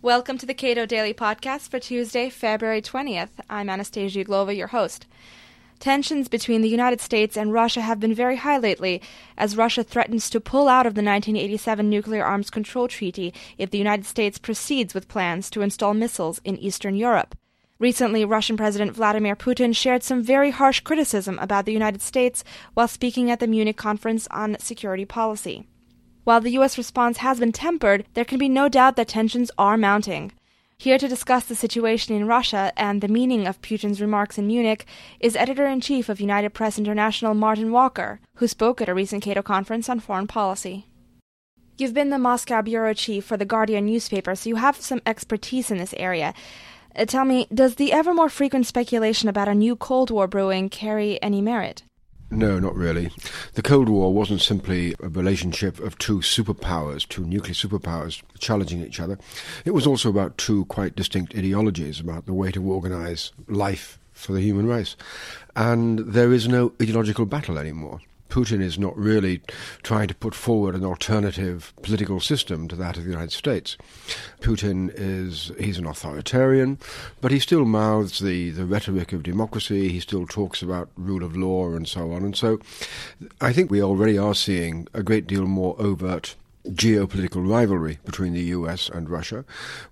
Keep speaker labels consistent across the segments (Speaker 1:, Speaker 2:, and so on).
Speaker 1: Welcome to the Cato Daily Podcast for Tuesday, February 20th. I'm Anastasia Uglova, your host. Tensions between the United States and Russia have been very high lately, as Russia threatens to pull out of the 1987 Nuclear Arms Control Treaty if the United States proceeds with plans to install missiles in Eastern Europe. Recently, Russian President Vladimir Putin shared some very harsh criticism about the United States while speaking at the Munich Conference on Security Policy. While the U.S. response has been tempered, there can be no doubt that tensions are mounting. Here to discuss the situation in Russia and the meaning of Putin's remarks in Munich is editor in chief of United Press International Martin Walker, who spoke at a recent Cato conference on foreign policy. You've been the Moscow bureau chief for the Guardian newspaper, so you have some expertise in this area. Uh, tell me, does the ever more frequent speculation about a new Cold War brewing carry any merit?
Speaker 2: No, not really. The Cold War wasn't simply a relationship of two superpowers, two nuclear superpowers challenging each other. It was also about two quite distinct ideologies about the way to organize life for the human race. And there is no ideological battle anymore. Putin is not really trying to put forward an alternative political system to that of the United States. Putin is he's an authoritarian, but he still mouths the, the rhetoric of democracy. He still talks about rule of law and so on. And so I think we already are seeing a great deal more overt geopolitical rivalry between the US and Russia.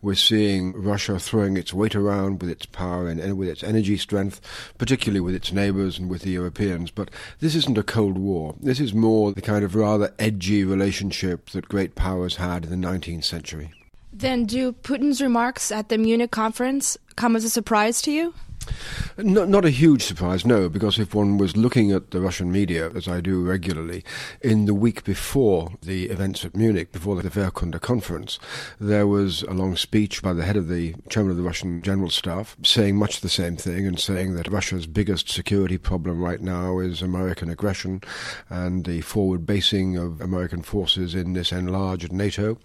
Speaker 2: We're seeing Russia throwing its weight around with its power and, with its energy strength, particularly with its neighbors and with the Europeans. But this isn't a Cold War. This is more the kind of rather edgy relationship that great powers had in the 19th century.
Speaker 1: Then, do Putin's remarks at the Munich conference come as a surprise to you?
Speaker 2: Not, not a huge surprise, no, because if one was looking at the Russian media, as I do regularly, in the week before the events at Munich, before the Wehrkunde conference, there was a long speech by the head of the chairman of the Russian General Staff saying much the same thing and saying that Russia's biggest security problem right now is American aggression and the forward basing of American forces in this enlarged NATO.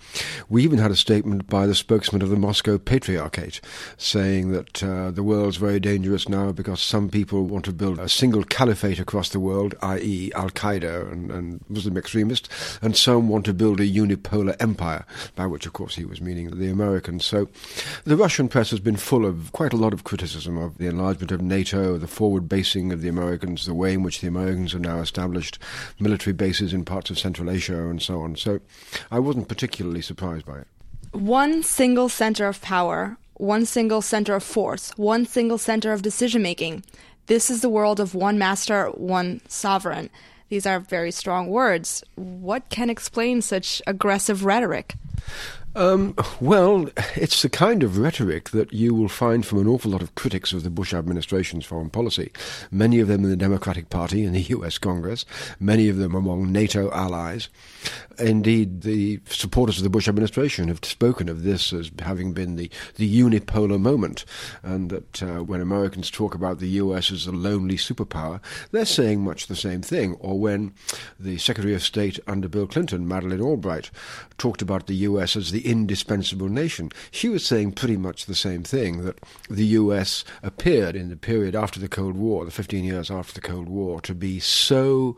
Speaker 2: We even had a statement by the spokesman of the Moscow Patriarchate saying that uh, the world's very dangerous now because some people want to build a single caliphate across the world, i.e., Al Qaeda and, and, Muslim extremists, and some want to build a unipolar empire, by which, of course, he was meaning the Americans. So the Russian press has been full of quite a lot of criticism of the enlargement of NATO, the forward basing of the Americans, the way in which the Americans have now established military bases in parts of Central Asia, and so on. So I wasn't particularly surprised by it.
Speaker 1: One single center of power one single center of force, one single center of decision making. This is the world of one master, one sovereign. These are very strong words. What can explain such aggressive rhetoric?
Speaker 2: Um, well, it's the kind of rhetoric that you will find from an awful lot of critics of the Bush administration's foreign policy. Many of them in the Democratic Party in the US Congress, many of them among NATO allies. Indeed, the supporters of the Bush administration have spoken of this as having been the, the unipolar moment, and that uh, when Americans talk about the US as a lonely superpower, they're saying much the same thing. Or when the Secretary of State under Bill Clinton, Madeleine Albright, talked about the US as the indispensable nation. She was saying pretty much the same thing that the US appeared in the period after the Cold War, the 15 years after the Cold War, to be so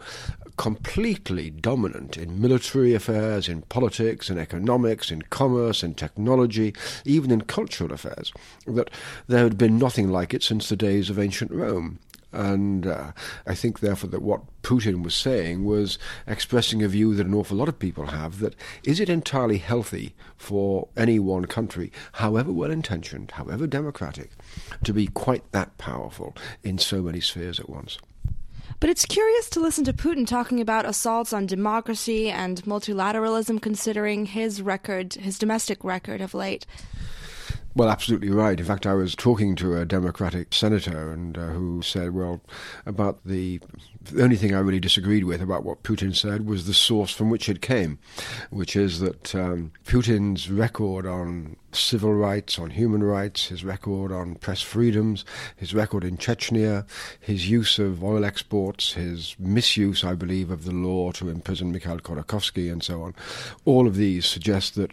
Speaker 2: completely dominant in military affairs, in politics, in economics, in commerce, in technology, even in cultural affairs, that there had been nothing like it since the days of ancient Rome. And uh, I think, therefore, that what Putin was saying was expressing a view that an awful lot of people have that is it entirely healthy for any one country, however well intentioned, however democratic, to be quite that powerful in so many spheres at once?
Speaker 1: But it's curious to listen to Putin talking about assaults on democracy and multilateralism, considering his record, his domestic record of late.
Speaker 2: Well, absolutely right. In fact, I was talking to a Democratic senator and uh, who said, well, about the the only thing I really disagreed with about what Putin said was the source from which it came, which is that um, Putin's record on civil rights, on human rights, his record on press freedoms, his record in Chechnya, his use of oil exports, his misuse, I believe, of the law to imprison Mikhail Khodorkovsky and so on, all of these suggest that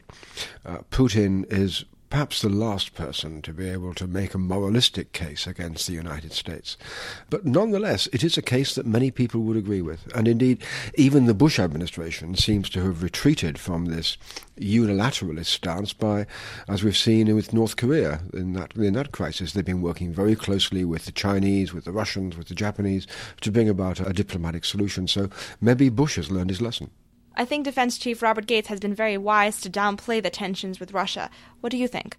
Speaker 2: uh, Putin is perhaps the last person to be able to make a moralistic case against the United States. But nonetheless, it is a case that many people would agree with. And indeed, even the Bush administration seems to have retreated from this unilateralist stance by, as we've seen with North Korea in that, in that crisis, they've been working very closely with the Chinese, with the Russians, with the Japanese to bring about a, a diplomatic solution. So maybe Bush has learned his lesson.
Speaker 1: I think Defense Chief Robert Gates has been very wise to downplay the tensions with Russia. What do you think?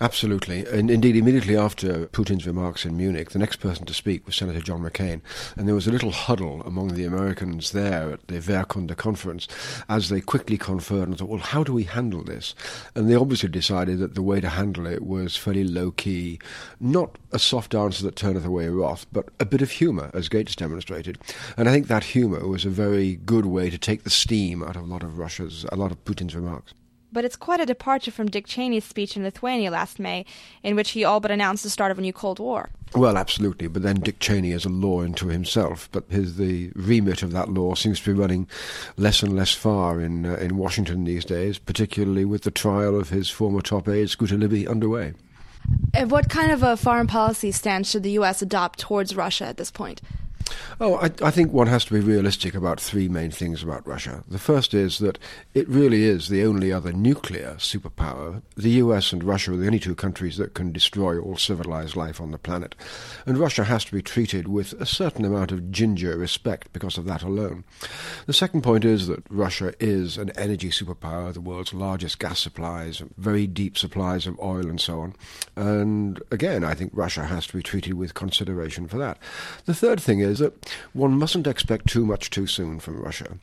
Speaker 2: Absolutely. And indeed, immediately after Putin's remarks in Munich, the next person to speak was Senator John McCain. And there was a little huddle among the Americans there at the Wehrkunde conference as they quickly conferred and thought, well, how do we handle this? And they obviously decided that the way to handle it was fairly low key, not a soft answer that turneth away wrath, but a bit of humour, as Gates demonstrated. And I think that humour was a very good way to take the steam out of a lot of Russia's, a lot of Putin's remarks.
Speaker 1: But it's quite a departure from Dick Cheney's speech in Lithuania last May, in which he all but announced the start of a new Cold War.
Speaker 2: Well, absolutely. But then Dick Cheney is a law unto himself. But his, the remit of that law seems to be running less and less far in uh, in Washington these days, particularly with the trial of his former top aide Scooter Libby underway.
Speaker 1: And what kind of a foreign policy stance should the U.S. adopt towards Russia at this point?
Speaker 2: Oh, I, I, think one has to be realistic about three main things about Russia. The first is that it really is the only other nuclear superpower. The US and Russia are the only two countries that can destroy all civilized life on the planet. And Russia has to be treated with a certain amount of ginger respect because of that alone. The second point is that Russia is an energy superpower, the world's largest gas supplies, very deep supplies of oil and so on. And again, I think Russia has to be treated with consideration for that. The third thing is that one mustn't expect too much too soon from Russia.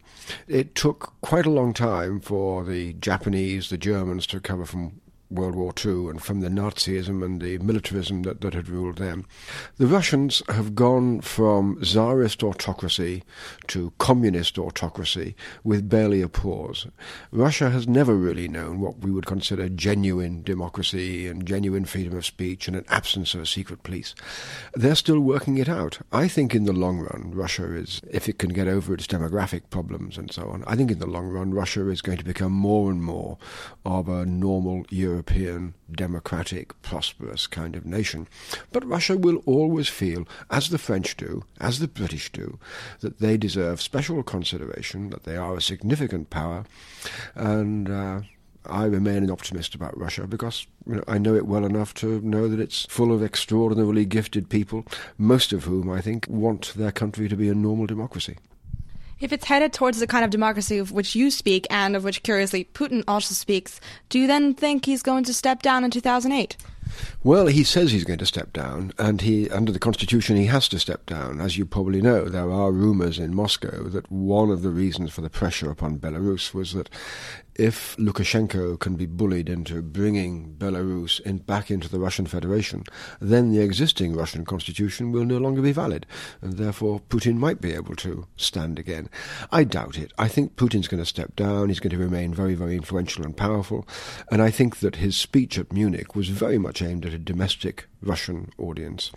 Speaker 2: It took quite a long time for the Japanese, the Germans to recover from World War II and from the Nazism and the militarism that, that had ruled them. The Russians have gone from Tsarist autocracy to communist autocracy with barely a pause. Russia has never really known what we would consider genuine democracy and genuine freedom of speech and an absence of a secret police. They're still working it out. I think in the long run, Russia is, if it can get over its demographic problems and so on, I think in the long run, Russia is going to become more and more of a normal European European, democratic, prosperous kind of nation. But Russia will always feel, as the French do, as the British do, that they deserve special consideration, that they are a significant power, and uh, I remain an optimist about Russia because you know, I know it well enough to know that it's full of extraordinarily gifted people, most of whom I think want their country to be a normal democracy.
Speaker 1: If it's headed towards the kind of democracy of which you speak and of which, curiously, Putin also speaks, do you then think he's going to step down in 2008?
Speaker 2: Well, he says he's going to step down, and he, under the constitution, he has to step down. As you probably know, there are rumours in Moscow that one of the reasons for the pressure upon Belarus was that if Lukashenko can be bullied into bringing Belarus in, back into the Russian Federation, then the existing Russian constitution will no longer be valid, and therefore Putin might be able to stand again. I doubt it. I think Putin's going to step down. He's going to remain very, very influential and powerful, and I think that his speech at Munich was very much aimed at a domestic Russian audience,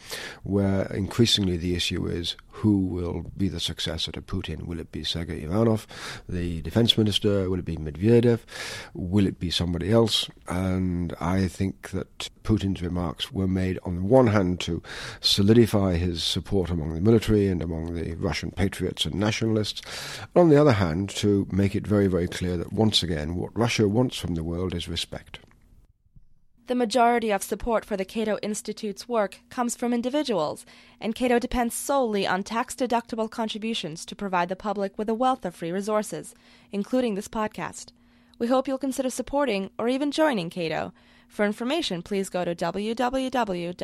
Speaker 2: where increasingly the issue is who will be the successor to Putin. Will it be Sergei Ivanov, the defense minister? Will it be Medvedev? Will it be somebody else? And I think that Putin's remarks were made on the one hand to solidify his support among the military and among the Russian patriots and nationalists, and on the other hand to make it very, very clear that once again what Russia wants from the world is respect.
Speaker 1: The majority of support for the Cato Institute's work comes from individuals, and Cato depends solely on tax deductible contributions to provide the public with a wealth of free resources, including this podcast. We hope you'll consider supporting or even joining Cato. For information, please go to www.cato.org.